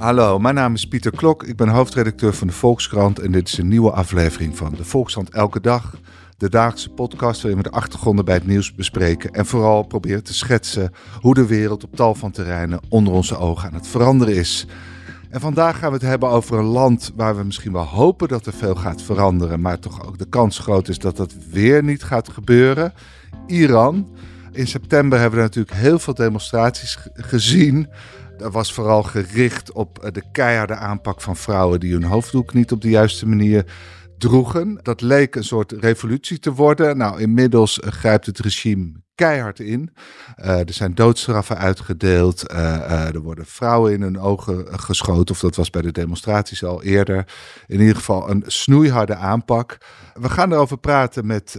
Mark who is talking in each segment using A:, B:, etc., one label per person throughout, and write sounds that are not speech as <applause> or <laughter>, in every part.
A: Hallo, mijn naam is Pieter Klok. Ik ben hoofdredacteur van de Volkskrant en dit is een nieuwe aflevering van de Volkskrant Elke Dag. De dagelijkse podcast waarin we de achtergronden bij het nieuws bespreken en vooral proberen te schetsen hoe de wereld op tal van terreinen onder onze ogen aan het veranderen is. En vandaag gaan we het hebben over een land waar we misschien wel hopen dat er veel gaat veranderen, maar toch ook de kans groot is dat dat weer niet gaat gebeuren. Iran. In september hebben we natuurlijk heel veel demonstraties gezien. Was vooral gericht op eh, de keiharde aanpak van vrouwen die hun hoofddoek niet op de juiste manier droegen. Dat leek een soort revolutie te worden. Nou, inmiddels eh, grijpt het regime keihard in. Uh, er zijn doodstraffen uitgedeeld. Uh, er worden vrouwen in hun ogen geschoten. Of dat was bij de demonstraties al eerder. In ieder geval een snoeiharde aanpak. We gaan erover praten met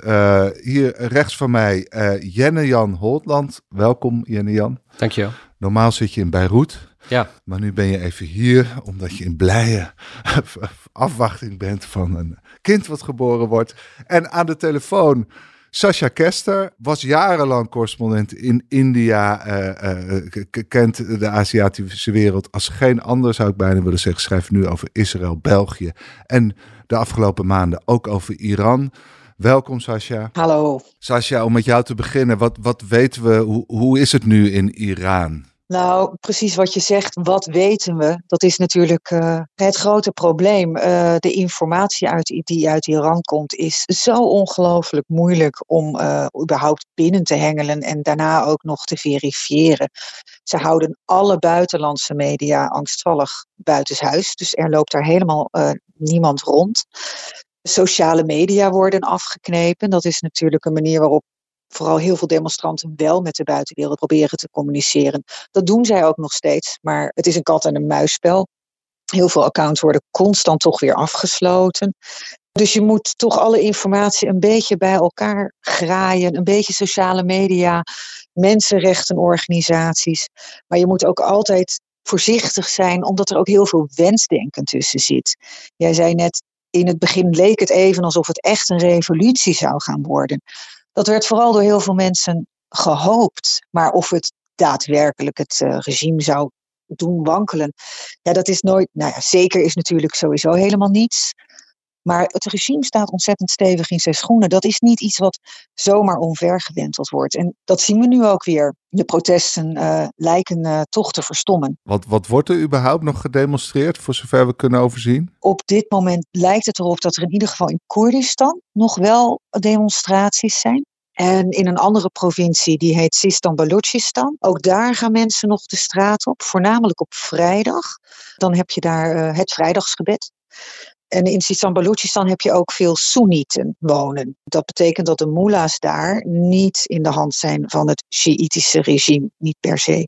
A: hier rechts van mij Jenne-Jan Holtland. Welkom Jenne-Jan.
B: Dankjewel.
A: Normaal zit je in Beirut.
B: Ja.
A: Maar nu ben je even hier omdat je in blije <laughs> afwachting bent van een kind wat geboren wordt. En aan de telefoon Sascha Kester was jarenlang correspondent in India, uh, uh, kent de Aziatische wereld als geen ander, zou ik bijna willen zeggen. Schrijft nu over Israël, België en de afgelopen maanden ook over Iran. Welkom Sascha.
C: Hallo.
A: Sascha, om met jou te beginnen, wat, wat weten we, hoe, hoe is het nu in Iran?
C: Nou, precies wat je zegt, wat weten we? Dat is natuurlijk uh, het grote probleem. Uh, de informatie uit, die uit Iran komt is zo ongelooflijk moeilijk om uh, überhaupt binnen te hengelen en daarna ook nog te verifiëren. Ze houden alle buitenlandse media angstvallig buitenshuis, dus er loopt daar helemaal niemand rond. Sociale media worden afgeknepen. Dat is natuurlijk een manier waarop vooral heel veel demonstranten wel met de buitenwereld proberen te communiceren. Dat doen zij ook nog steeds, maar het is een kat- en een muisspel. Heel veel accounts worden constant toch weer afgesloten. Dus je moet toch alle informatie een beetje bij elkaar graaien. Een beetje sociale media, mensenrechtenorganisaties. Maar je moet ook altijd voorzichtig zijn, omdat er ook heel veel wensdenken tussen zit. Jij zei net, in het begin leek het even alsof het echt een revolutie zou gaan worden. Dat werd vooral door heel veel mensen gehoopt. Maar of het daadwerkelijk het uh, regime zou doen wankelen, ja, dat is nooit. Nou ja, zeker is natuurlijk sowieso helemaal niets. Maar het regime staat ontzettend stevig in zijn schoenen. Dat is niet iets wat zomaar omvergewenteld wordt. En dat zien we nu ook weer. De protesten uh, lijken uh, toch te verstommen.
A: Wat, wat wordt er überhaupt nog gedemonstreerd, voor zover we kunnen overzien?
C: Op dit moment lijkt het erop dat er in ieder geval in Koerdistan nog wel demonstraties zijn. En in een andere provincie, die heet Sistan Balochistan. Ook daar gaan mensen nog de straat op, voornamelijk op vrijdag. Dan heb je daar uh, het vrijdagsgebed. En in Sistan Balochistan heb je ook veel Soenieten wonen. Dat betekent dat de mullahs daar niet in de hand zijn van het Shiïtische regime, niet per se.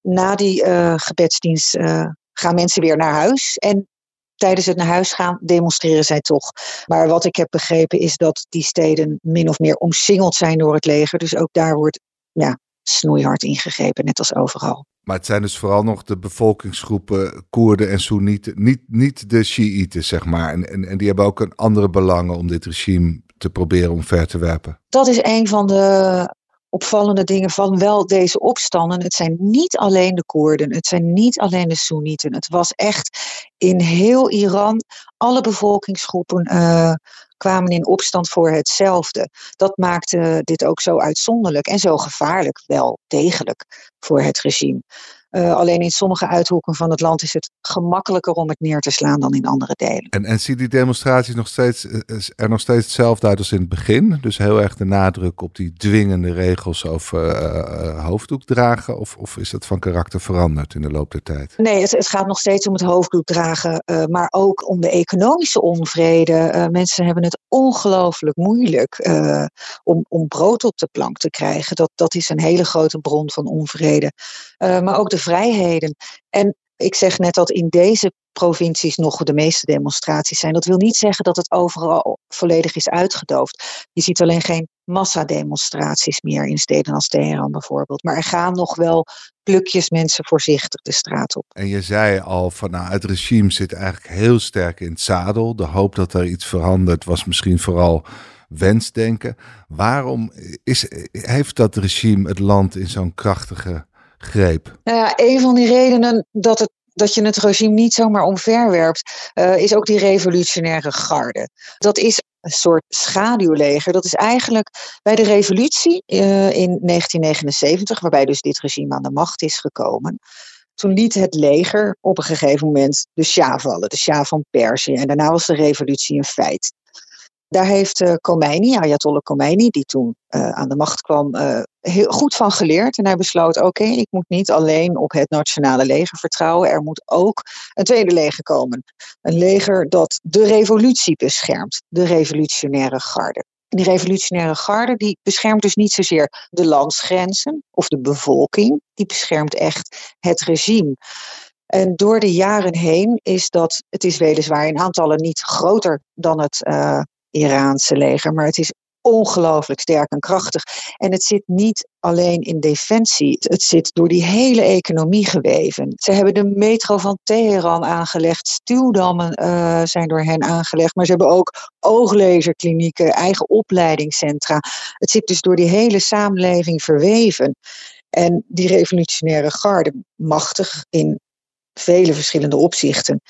C: Na die uh, gebedsdienst uh, gaan mensen weer naar huis. En tijdens het naar huis gaan demonstreren zij toch. Maar wat ik heb begrepen is dat die steden min of meer omsingeld zijn door het leger. Dus ook daar wordt ja, snoeihard ingegrepen, net als overal.
A: Maar het zijn dus vooral nog de bevolkingsgroepen Koerden en Soenieten, niet, niet de Shiiten, zeg maar. En, en, en die hebben ook een andere belangen om dit regime te proberen omver te werpen.
C: Dat is een van de opvallende dingen van wel deze opstanden. Het zijn niet alleen de Koerden, het zijn niet alleen de Soenieten. Het was echt in heel Iran, alle bevolkingsgroepen uh, kwamen in opstand voor hetzelfde. Dat maakte dit ook zo uitzonderlijk en zo gevaarlijk, wel degelijk, voor het regime. Uh, alleen in sommige uithoeken van het land is het gemakkelijker om het neer te slaan dan in andere delen.
A: En, en zie die demonstraties nog steeds, er nog steeds hetzelfde uit als in het begin? Dus heel erg de nadruk op die dwingende regels over uh, hoofddoek dragen? Of, of is dat van karakter veranderd in de loop der tijd?
C: Nee, het, het gaat nog steeds om het hoofddoek dragen, uh, maar ook om de economische onvrede. mensen hebben het ongelooflijk moeilijk om, om brood op de plank te krijgen. Dat, dat is een hele grote bron van onvrede. maar ook de vrijheden. En ik zeg net dat in deze provincies nog de meeste demonstraties zijn. Dat wil niet zeggen dat het overal volledig is uitgedoofd. Je ziet alleen geen massademonstraties meer in steden als Teheran bijvoorbeeld. Maar er gaan nog wel plukjes mensen voorzichtig de straat op.
A: En je zei al van nou, het regime zit eigenlijk heel sterk in het zadel. De hoop dat er iets verandert was misschien vooral wensdenken. Waarom is, heeft dat regime het land in zo'n krachtige
C: Nou ja, een van die redenen dat het dat je het regime niet zomaar omverwerpt, uh, is ook die revolutionaire garde. Dat is een soort schaduwleger. Dat is eigenlijk bij de revolutie uh, in 1979, waarbij dus dit regime aan de macht is gekomen. Toen liet het leger op een gegeven moment de Shah vallen, de Shah van Perzië. En daarna was de revolutie een feit. Daar heeft uh, Khomeini, Ayatollah Khomeini, die toen uh, aan de macht kwam, uh, heel goed van geleerd. En hij besloot: oké, ik moet niet alleen op het nationale leger vertrouwen. Er moet ook een tweede leger komen. Een leger dat de revolutie beschermt, de revolutionaire garde. En die revolutionaire garde die beschermt dus niet zozeer de landsgrenzen of de bevolking, die beschermt echt het regime. En door de jaren heen is dat, het is weliswaar in aantallen niet groter dan het Iraanse leger, maar het is ongelooflijk sterk en krachtig. En het zit niet alleen in defensie, het zit door die hele economie geweven. Ze hebben de metro van Teheran aangelegd, stuwdammen uh, zijn door hen aangelegd, maar ze hebben ook ooglezerklinieken, eigen opleidingscentra. Het zit dus door die hele samenleving verweven. En die revolutionaire garde, machtig in vele verschillende opzichten,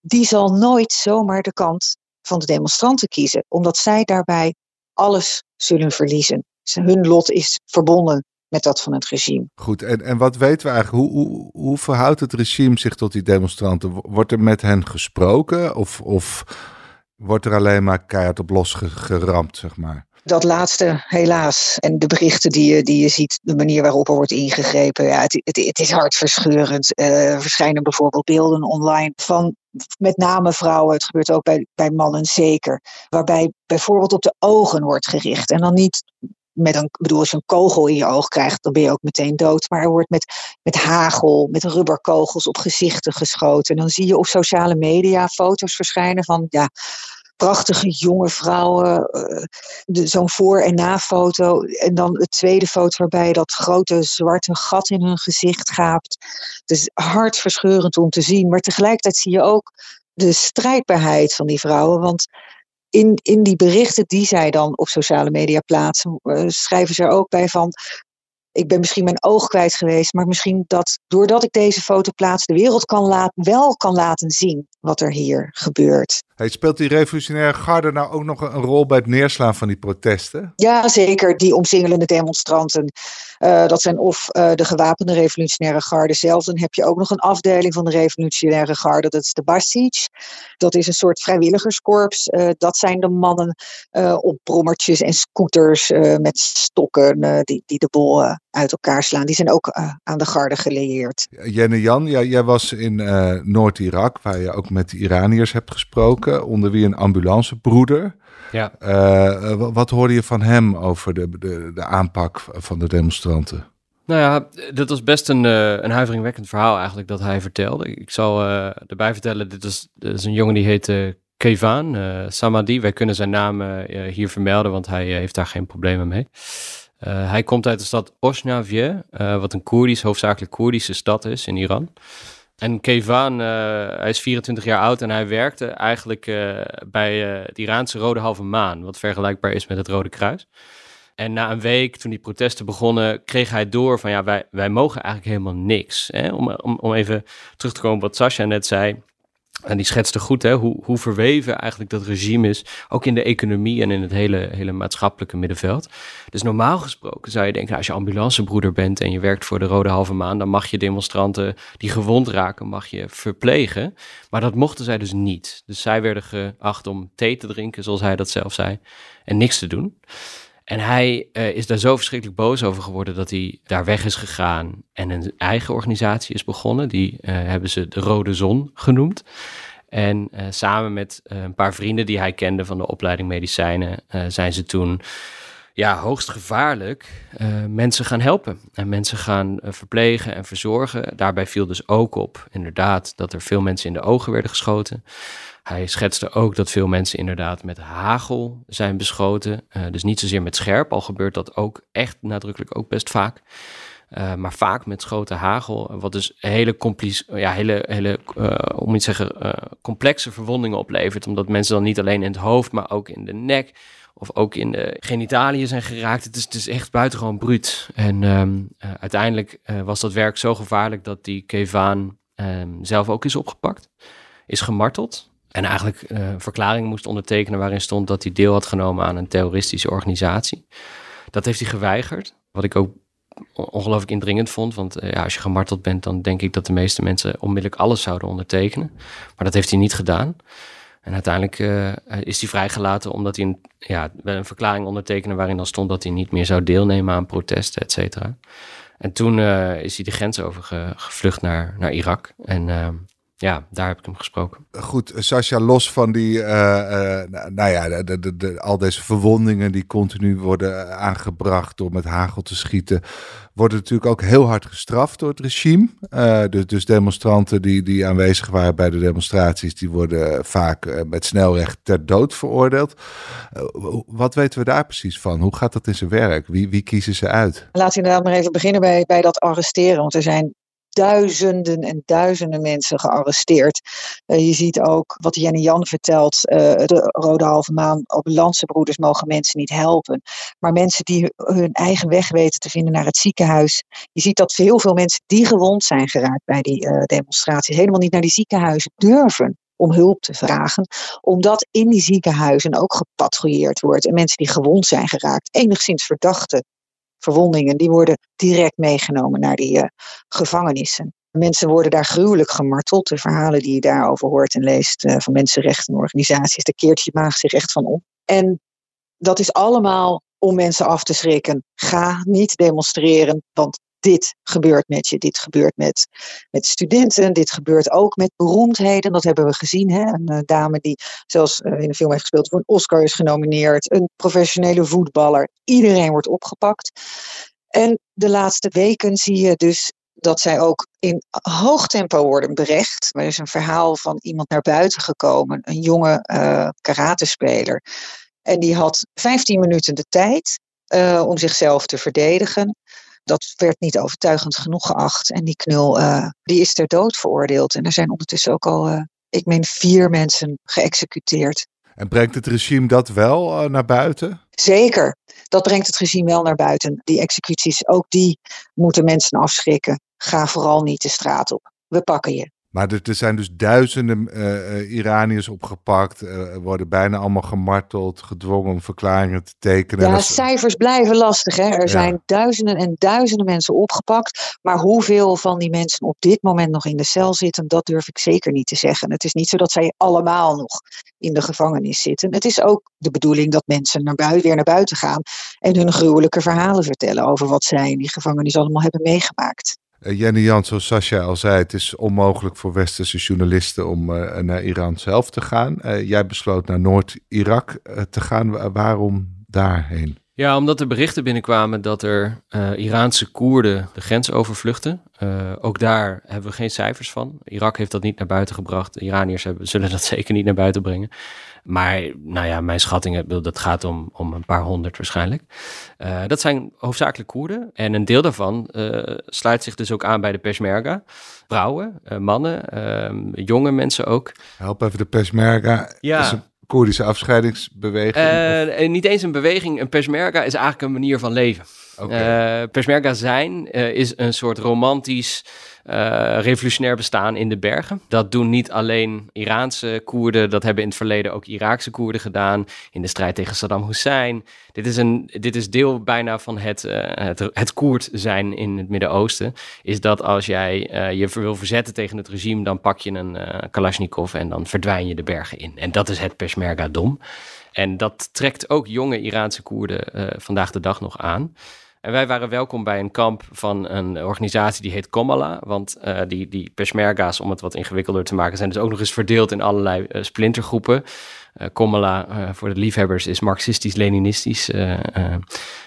C: die zal nooit zomaar de kant van de demonstranten kiezen, omdat zij daarbij alles zullen verliezen. Hun lot is verbonden met dat van het regime.
A: Goed, en, en wat weten we eigenlijk? Hoe, hoe, hoe verhoudt het regime zich tot die demonstranten? Wordt er met hen gesproken of, of wordt er alleen maar keihard op los geramd, zeg maar?
C: Dat laatste, helaas. En de berichten die je, die je ziet, de manier waarop er wordt ingegrepen, ja, het, het, het is hartverscheurend. Uh, er verschijnen bijvoorbeeld beelden online van met name vrouwen, het gebeurt ook bij, bij mannen zeker, waarbij bijvoorbeeld op de ogen wordt gericht. En dan niet met een, bedoel, als je een kogel in je oog krijgt, dan ben je ook meteen dood. Maar er wordt met, met hagel, met rubberkogels op gezichten geschoten. En dan zie je op sociale media foto's verschijnen van ja, prachtige jonge vrouwen, uh, zo'n voor- en na-foto. En dan de tweede foto waarbij dat grote zwarte gat in hun gezicht gaapt. Is hartverscheurend om te zien, maar tegelijkertijd zie je ook de strijdbaarheid van die vrouwen. Want in, in die berichten die zij dan op sociale media plaatsen, uh, schrijven ze er ook bij van ik ben misschien mijn oog kwijt geweest, maar misschien dat doordat ik deze foto plaats, de wereld kan laat, wel kan laten zien wat er hier gebeurt.
A: Hey, speelt die revolutionaire garde nou ook nog een rol bij het neerslaan van die protesten?
C: Ja, zeker. Die omsingelende demonstranten. Uh, dat zijn of uh, de gewapende revolutionaire garde zelf. Dan heb je ook nog een afdeling van de revolutionaire garde. Dat is de Basij. Dat is een soort vrijwilligerskorps. Uh, dat zijn de mannen op brommertjes en scooters met stokken die, die de bol uit elkaar slaan. Die zijn ook aan de garde gelieerd.
A: Jenne Jan, ja, jij was in Noord-Irak, waar je ook met de Iraniërs hebt gesproken, onder wie een ambulancebroeder.
B: Ja.
A: Uh, wat hoorde je van hem over de, de, de aanpak van de demonstranten?
B: Nou ja, dat was best een, uh, een huiveringwekkend verhaal eigenlijk dat hij vertelde. Ik zal uh, erbij vertellen, dit is, dit is een jongen die heet Kevan Samadi. Wij kunnen zijn naam hier vermelden, want hij heeft daar geen problemen mee. hij komt uit de stad Osnavie, wat een Koerdisch, hoofdzakelijk Koerdische stad is in Iran. En Kevan, uh, hij is 24 jaar oud en hij werkte eigenlijk uh, bij uh, het Iraanse Rode Halve Maan, wat vergelijkbaar is met het Rode Kruis. En na een week, toen die protesten begonnen, kreeg hij door van ja, wij, wij mogen eigenlijk helemaal niks. Hè? Om, om, om even terug te komen op wat Sascha net zei. En die schetste goed hè, hoe, hoe verweven eigenlijk dat regime is, ook in de economie en in het hele, hele maatschappelijke middenveld. Dus normaal gesproken zou je denken, nou, als je ambulancebroeder bent en je werkt voor de Rode Halve Maan, dan mag je demonstranten die gewond raken, mag je verplegen. Maar dat mochten zij dus niet. Dus zij werden geacht om thee te drinken, zoals hij dat zelf zei, en niks te doen. En hij uh, is daar zo verschrikkelijk boos over geworden dat hij daar weg is gegaan en een eigen organisatie is begonnen. Die uh, hebben ze de Rode Zon genoemd. En uh, samen met een paar vrienden die hij kende van de opleiding medicijnen, zijn ze toen ja, hoogst gevaarlijk mensen gaan helpen. En mensen gaan verplegen en verzorgen. Daarbij viel dus ook op, inderdaad, dat er veel mensen in de ogen werden geschoten. Hij schetste ook dat veel mensen inderdaad met hagel zijn beschoten. Uh, dus niet zozeer met scherp, al gebeurt dat ook echt nadrukkelijk ook best vaak. Uh, maar vaak met schoten hagel, wat dus hele, ja, hele, hele om iets te zeggen, complexe verwondingen oplevert. Omdat mensen dan niet alleen in het hoofd, maar ook in de nek of ook in de genitaliën zijn geraakt. Het is, is echt buitengewoon bruut. En um, uiteindelijk was dat werk zo gevaarlijk dat die Kevaan ehm, zelf ook is opgepakt, is gemarteld. En eigenlijk uh, verklaring moest ondertekenen waarin stond dat hij deel had genomen aan een terroristische organisatie. Dat heeft hij geweigerd, wat ik ook ongelooflijk indringend vond. Want ja, als je gemarteld bent, dan denk ik dat de meeste mensen onmiddellijk alles zouden ondertekenen. Maar dat heeft hij niet gedaan. En uiteindelijk uh, is hij vrijgelaten omdat hij een, ja, een verklaring ondertekende waarin dan stond dat hij niet meer zou deelnemen aan protesten, et cetera. En toen is hij de grens over gevlucht naar, naar Irak. En uh, ja, daar heb ik hem gesproken.
A: Goed, Sascha, los van die, uh, uh, nou ja, de, de, de, al deze verwondingen die continu worden aangebracht door met hagel te schieten, worden natuurlijk ook heel hard gestraft door het regime. Uh, dus, dus demonstranten die, die aanwezig waren bij de demonstraties, die worden vaak met snelrecht ter dood veroordeeld. wat weten we daar precies van? Hoe gaat dat in zijn werk? Wie, wie kiezen ze uit?
C: Laten we inderdaad maar even beginnen bij, bij dat arresteren, want er zijn duizenden en duizenden mensen gearresteerd. Uh, je ziet ook wat Jenny Jan vertelt, de Rode Halve Maan, op Broeders mogen mensen niet helpen. Maar mensen die hun eigen weg weten te vinden naar het ziekenhuis. Je ziet dat heel veel mensen die gewond zijn geraakt bij die uh, demonstraties, helemaal niet naar die ziekenhuizen durven om hulp te vragen, omdat in die ziekenhuizen ook gepatrouilleerd wordt en mensen die gewond zijn geraakt, enigszins verdachte verwondingen, die worden direct meegenomen naar die uh, gevangenissen. Mensen worden daar gruwelijk gemarteld. De verhalen die je daarover hoort en leest uh, van mensenrechtenorganisaties, daar keert je maag zich echt van om. En dat is allemaal om mensen af te schrikken. Ga niet demonstreren, want dit gebeurt met je, dit gebeurt met, met studenten, dit gebeurt ook met beroemdheden. Dat hebben we gezien. Hè? Een uh, dame die zelfs uh, in een film heeft gespeeld voor een Oscar is genomineerd, een professionele voetballer. Iedereen wordt opgepakt. En de laatste weken zie je dus dat zij ook in hoog tempo worden berecht. Er is een verhaal van iemand naar buiten gekomen, een jonge uh, karatespeler. En die had 15 minuten de tijd om zichzelf te verdedigen. Dat werd niet overtuigend genoeg geacht. En die knul uh, die is ter dood veroordeeld. En er zijn ondertussen ook al, uh, ik meen, vier mensen geëxecuteerd.
A: En brengt het regime dat wel uh, naar buiten?
C: Zeker, dat brengt het regime wel naar buiten. Die executies, ook die moeten mensen afschrikken. Ga vooral niet de straat op. We pakken je.
A: Maar er, zijn dus duizenden uh, Iraniërs opgepakt, uh, worden bijna allemaal gemarteld, gedwongen om verklaringen te tekenen.
C: Ja, cijfers blijven lastig. Hè? Er ja. zijn duizenden en duizenden mensen opgepakt. Maar hoeveel van die mensen op dit moment nog in de cel zitten, dat durf ik zeker niet te zeggen. Het is niet zo dat zij allemaal nog in de gevangenis zitten. Het is ook de bedoeling dat mensen naar buiten, weer naar buiten gaan en hun gruwelijke verhalen vertellen over wat zij in die gevangenis allemaal hebben meegemaakt.
A: Uh, Jenny Jan, zoals Sascha al zei, het is onmogelijk voor westerse journalisten om uh, naar Iran zelf te gaan. Uh, jij besloot naar Noord-Irak te gaan. waarom daarheen?
B: Ja, omdat er berichten binnenkwamen dat er Iraanse Koerden de grens overvluchten. ook daar hebben we geen cijfers van. Irak heeft dat niet naar buiten gebracht. De Iraniërs hebben, zullen dat <laughs> zeker niet naar buiten brengen. Maar nou ja, mijn schattingen, dat gaat om, om een paar honderd waarschijnlijk. Uh, dat zijn hoofdzakelijk Koerden. En een deel daarvan uh, sluit zich dus ook aan bij de Peshmerga. Vrouwen, uh, mannen, ehm, jonge mensen ook.
A: Help even de Peshmerga. Ja. Is een Koerdische afscheidingsbeweging?
B: niet eens een beweging. Een Peshmerga is eigenlijk een manier van leven. Okay. Peshmerga zijn is een soort romantisch uh, revolutionair bestaan in de bergen. Dat doen niet alleen Iraanse Koerden, dat hebben in het verleden ook Iraakse Koerden gedaan in de strijd tegen Saddam Hussein. Dit is, een, dit is deel bijna van het, uh, het, het Koerd zijn in het Midden-Oosten. Is dat als jij uh, je wil verzetten tegen het regime, dan pak je een Kalashnikov en dan verdwijn je de bergen in. En dat is het Peshmerga-dom. En dat trekt ook jonge Iraanse Koerden vandaag de dag nog aan. En wij waren welkom bij een kamp van een organisatie die heet Komala. Want uh, die, die Peshmerga's, om het wat ingewikkelder te maken, zijn dus ook nog eens verdeeld in allerlei uh, splintergroepen. Uh, Komala, voor de liefhebbers, is marxistisch-leninistisch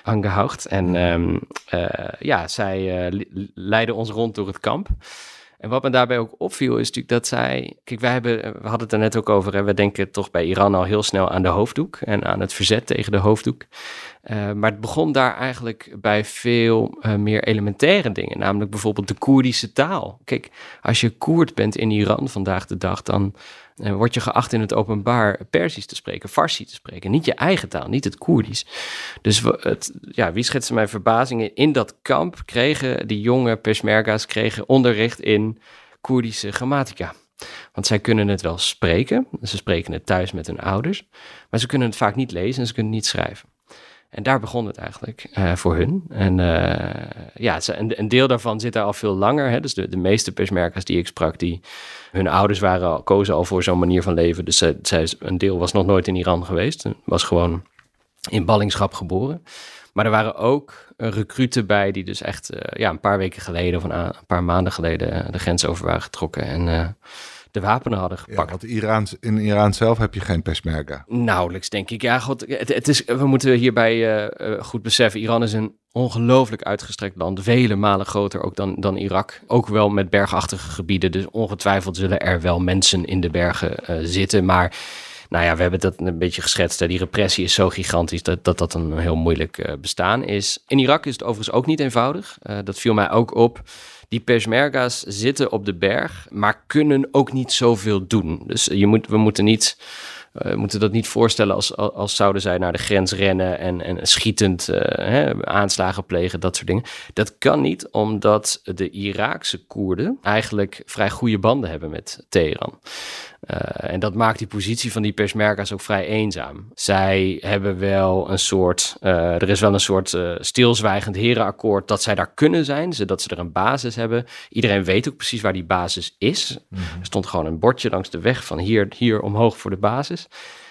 B: aangehoogd. En um, ja, zij leiden ons rond door het kamp. En wat me daarbij ook opviel is natuurlijk dat zij. Kijk, wij hebben, we hadden het er net ook over. Hè, we denken toch bij Iran al heel snel aan de hoofddoek en aan het verzet tegen de hoofddoek. Uh, maar het begon daar eigenlijk bij veel uh, meer elementaire dingen, namelijk bijvoorbeeld de Koerdische taal. Kijk, als je Koerd bent in Iran vandaag de dag, dan word je geacht in het openbaar Persisch te spreken, Farsi te spreken, niet je eigen taal, niet het Koerdisch. Dus het, ja, wie schetste mijn verbazingen? In dat kamp kregen die jonge Peshmerga's kregen onderricht in Koerdische grammatica. Want zij kunnen het wel spreken, ze spreken het thuis met hun ouders, maar ze kunnen het vaak niet lezen en ze kunnen niet schrijven. En daar begon het eigenlijk uh, voor hun. En uh, ja, een, een, deel daarvan zit daar al veel langer. Hè? Dus de, de meeste persmerkers die ik sprak, die hun ouders waren, kozen al voor zo'n manier van leven. Dus zij, een deel was nog nooit in Iran geweest. Was gewoon in ballingschap geboren. Maar er waren ook recruten bij die dus echt uh, ja, een paar weken geleden of een, een paar maanden geleden de grens over waren getrokken. En de wapenen hadden gepakt.
A: Ja, want Iran, in Iran zelf heb je geen persmerga.
B: Nauwelijks, denk ik. Ja, God, het, het is, we moeten hierbij uh, goed beseffen, Iran is een ongelooflijk uitgestrekt land. Vele malen groter ook dan, dan Irak. Ook wel met bergachtige gebieden. Dus ongetwijfeld zullen er wel mensen in de bergen uh, zitten. Maar nou ja, we hebben dat een beetje geschetst. Hè. Die repressie is zo gigantisch dat dat, dat een heel moeilijk uh, bestaan is. In Irak is het overigens ook niet eenvoudig. dat viel mij ook op. Die Peshmerga's zitten op de berg, maar kunnen ook niet zoveel doen. Dus je moet, we moeten niet we moeten dat niet voorstellen als, als zouden zij naar de grens rennen en, en schietend uh, hè, aanslagen plegen, dat soort dingen. Dat kan niet, omdat de Iraakse Koerden eigenlijk vrij goede banden hebben met Teheran. Uh, en dat maakt die positie van die Peshmerga's ook vrij eenzaam. Zij hebben wel een soort, uh, er is wel een soort uh, stilzwijgend herenakkoord dat zij daar kunnen zijn, zodat ze er een basis hebben. Iedereen weet ook precies waar die basis is. Mm -hmm. Er stond gewoon een bordje langs de weg van hier, hier omhoog voor de basis.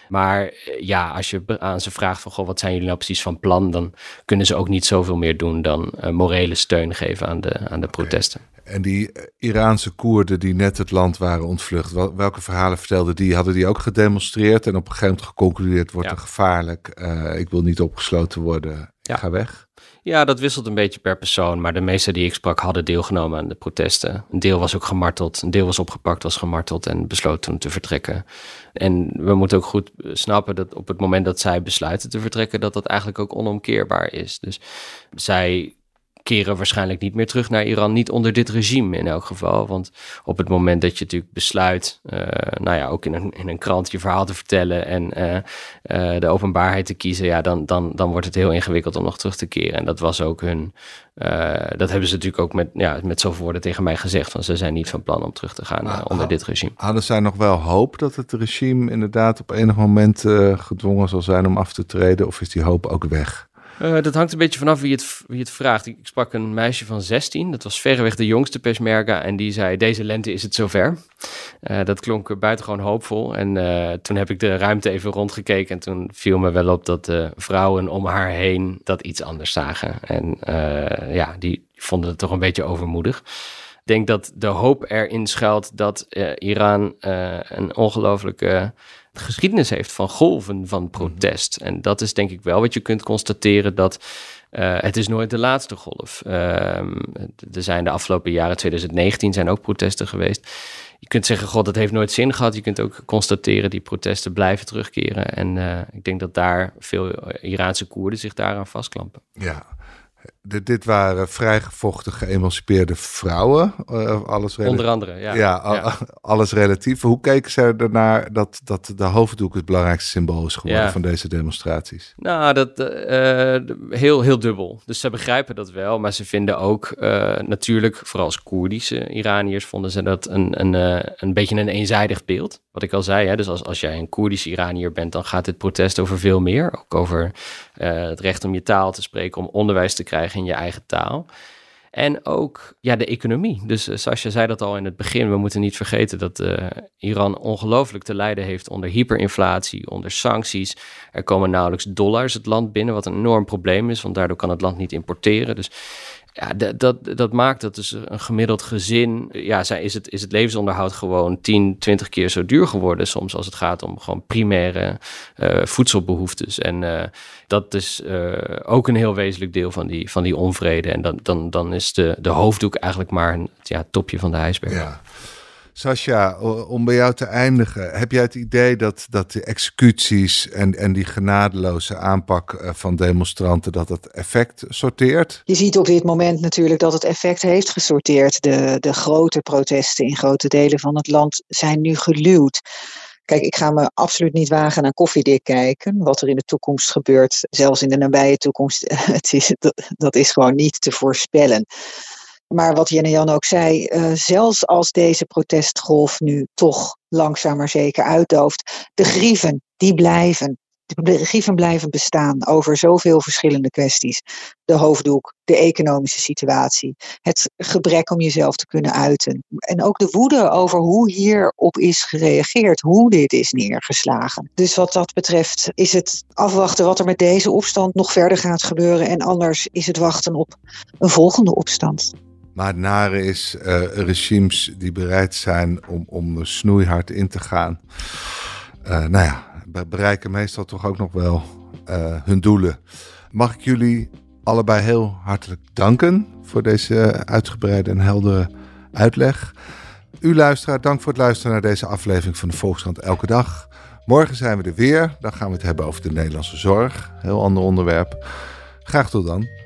B: Maar ja, als je aan ze vraagt van, goh, wat zijn jullie nou precies van plan, dan kunnen ze ook niet zoveel meer doen dan morele steun geven aan de, aan de protesten.
A: En die Iraanse Koerden die net het land waren ontvlucht, welke verhalen vertelden die? Hadden die ook gedemonstreerd en op een gegeven moment geconcludeerd, wordt ja. er gevaarlijk, uh, ik wil niet opgesloten worden, ja. ga weg?
B: Ja, dat wisselt een beetje per persoon, maar de meeste die ik sprak hadden deelgenomen aan de protesten. Een deel was ook gemarteld, een deel was opgepakt, was gemarteld en besloot toen te vertrekken. En we moeten ook goed snappen dat op het moment dat zij besluiten te vertrekken, dat dat eigenlijk ook onomkeerbaar is. Dus zij keren waarschijnlijk niet meer terug naar Iran. Niet onder dit regime in elk geval. Want op het moment dat je natuurlijk besluit, uh, nou ja, ook in een, in een krant je verhaal te vertellen en uh, uh, de openbaarheid te kiezen, ja, dan, dan, dan wordt het heel ingewikkeld om nog terug te keren. En dat was ook hun. dat hebben ze natuurlijk ook met, ja, met zoveel woorden tegen mij gezegd. Van ze zijn niet van plan om terug te gaan maar, onder dit regime.
A: Hadden zij nog wel hoop dat het regime inderdaad op enig moment gedwongen zal zijn om af te treden? Of is die hoop ook weg?
B: Uh, dat hangt een beetje vanaf wie het, wie het vraagt. Ik, sprak een meisje van 16, dat was verreweg de jongste persmerga. En die zei, deze lente is het zover. Uh, dat klonk buitengewoon hoopvol. En uh, toen heb ik de ruimte even rondgekeken. En toen viel me wel op dat de vrouwen om haar heen dat iets anders zagen. En ja, die vonden het toch een beetje overmoedig. Ik denk dat de hoop erin schuilt dat Iran een ongelooflijke geschiedenis heeft van golven van protest. En dat is denk ik wel wat je kunt constateren dat uh, het is nooit de laatste golf. Uh, er zijn de afgelopen jaren, 2019, zijn ook protesten geweest. Je kunt zeggen, god, dat heeft nooit zin gehad. Je kunt ook constateren, die protesten blijven terugkeren. En uh, ik denk dat daar veel Iraanse Koerden zich daaraan vastklampen.
A: Ja, dit, dit waren vrijgevochten, geëmancipeerde vrouwen. Uh, alles
B: Onder andere, ja.
A: Ja, ja. <laughs> alles relatief. Hoe keken zij ernaar dat, dat de hoofddoek het belangrijkste symbool is geworden ja. van deze demonstraties?
B: Nou, dat uh, heel, heel dubbel. Dus ze begrijpen dat wel, maar ze vinden ook uh, natuurlijk, vooral als Koerdische Iraniërs, vonden ze dat een, een, een beetje een eenzijdig beeld. Wat ik al zei, hè, dus als, als jij een Koerdische Iranier bent, dan gaat dit protest over veel meer. Ook over het recht om je taal te spreken, om onderwijs te krijgen in je eigen taal. En ook ja, de economie. Dus uh, Sascha zei dat al in het begin. We moeten niet vergeten dat uh, Iran ongelooflijk te lijden heeft onder hyperinflatie, onder sancties. Er komen nauwelijks dollars het land binnen, wat een enorm probleem is, want daardoor kan het land niet importeren. Dus ja, dat, dat, dat maakt dat dus een gemiddeld gezin, ja, is het, is het levensonderhoud gewoon 10, 20 keer zo duur geworden soms als het gaat om gewoon primaire uh, voedselbehoeftes. En uh, dat is uh, ook een heel wezenlijk deel van die, van die onvrede. En dan, dan, dan is de, de hoofddoek eigenlijk maar een ja, topje van de ijsberg.
A: Ja. Sascha, om bij jou te eindigen, heb jij het idee dat, dat de executies en, en die genadeloze aanpak eh, van demonstranten, dat het effect sorteert?
C: Je ziet op dit moment natuurlijk dat het effect heeft gesorteerd. De, de grote protesten in grote delen van het land zijn nu geluwd. Kijk, ik ga me absoluut niet wagen naar koffiedik kijken. Wat er in de toekomst gebeurt, zelfs in de nabije toekomst, <laughs> het is, dat is gewoon niet te voorspellen. Maar wat Jen en Jan ook zei, uh, zelfs als deze protestgolf nu toch langzaam maar zeker uitdooft, de grieven, die blijven de grieven blijven bestaan over zoveel verschillende kwesties. De hoofddoek, de economische situatie, het gebrek om jezelf te kunnen uiten. En ook de woede over hoe hierop is gereageerd, hoe dit is neergeslagen. Dus wat dat betreft is het afwachten wat er met deze opstand nog verder gaat gebeuren. En anders is het wachten op een volgende opstand.
A: Maar het nare is uh, regimes die bereid zijn om, om snoeihard in te gaan. Uh, nou ja, bereiken meestal toch ook nog wel uh, hun doelen. Mag ik jullie allebei heel hartelijk danken voor deze uitgebreide en heldere uitleg. U luisteraar, dank voor het luisteren naar deze aflevering van de Volkskrant Elke Dag. Morgen zijn we er weer. Dan gaan we het hebben over de Nederlandse zorg. Heel ander onderwerp. Graag tot dan.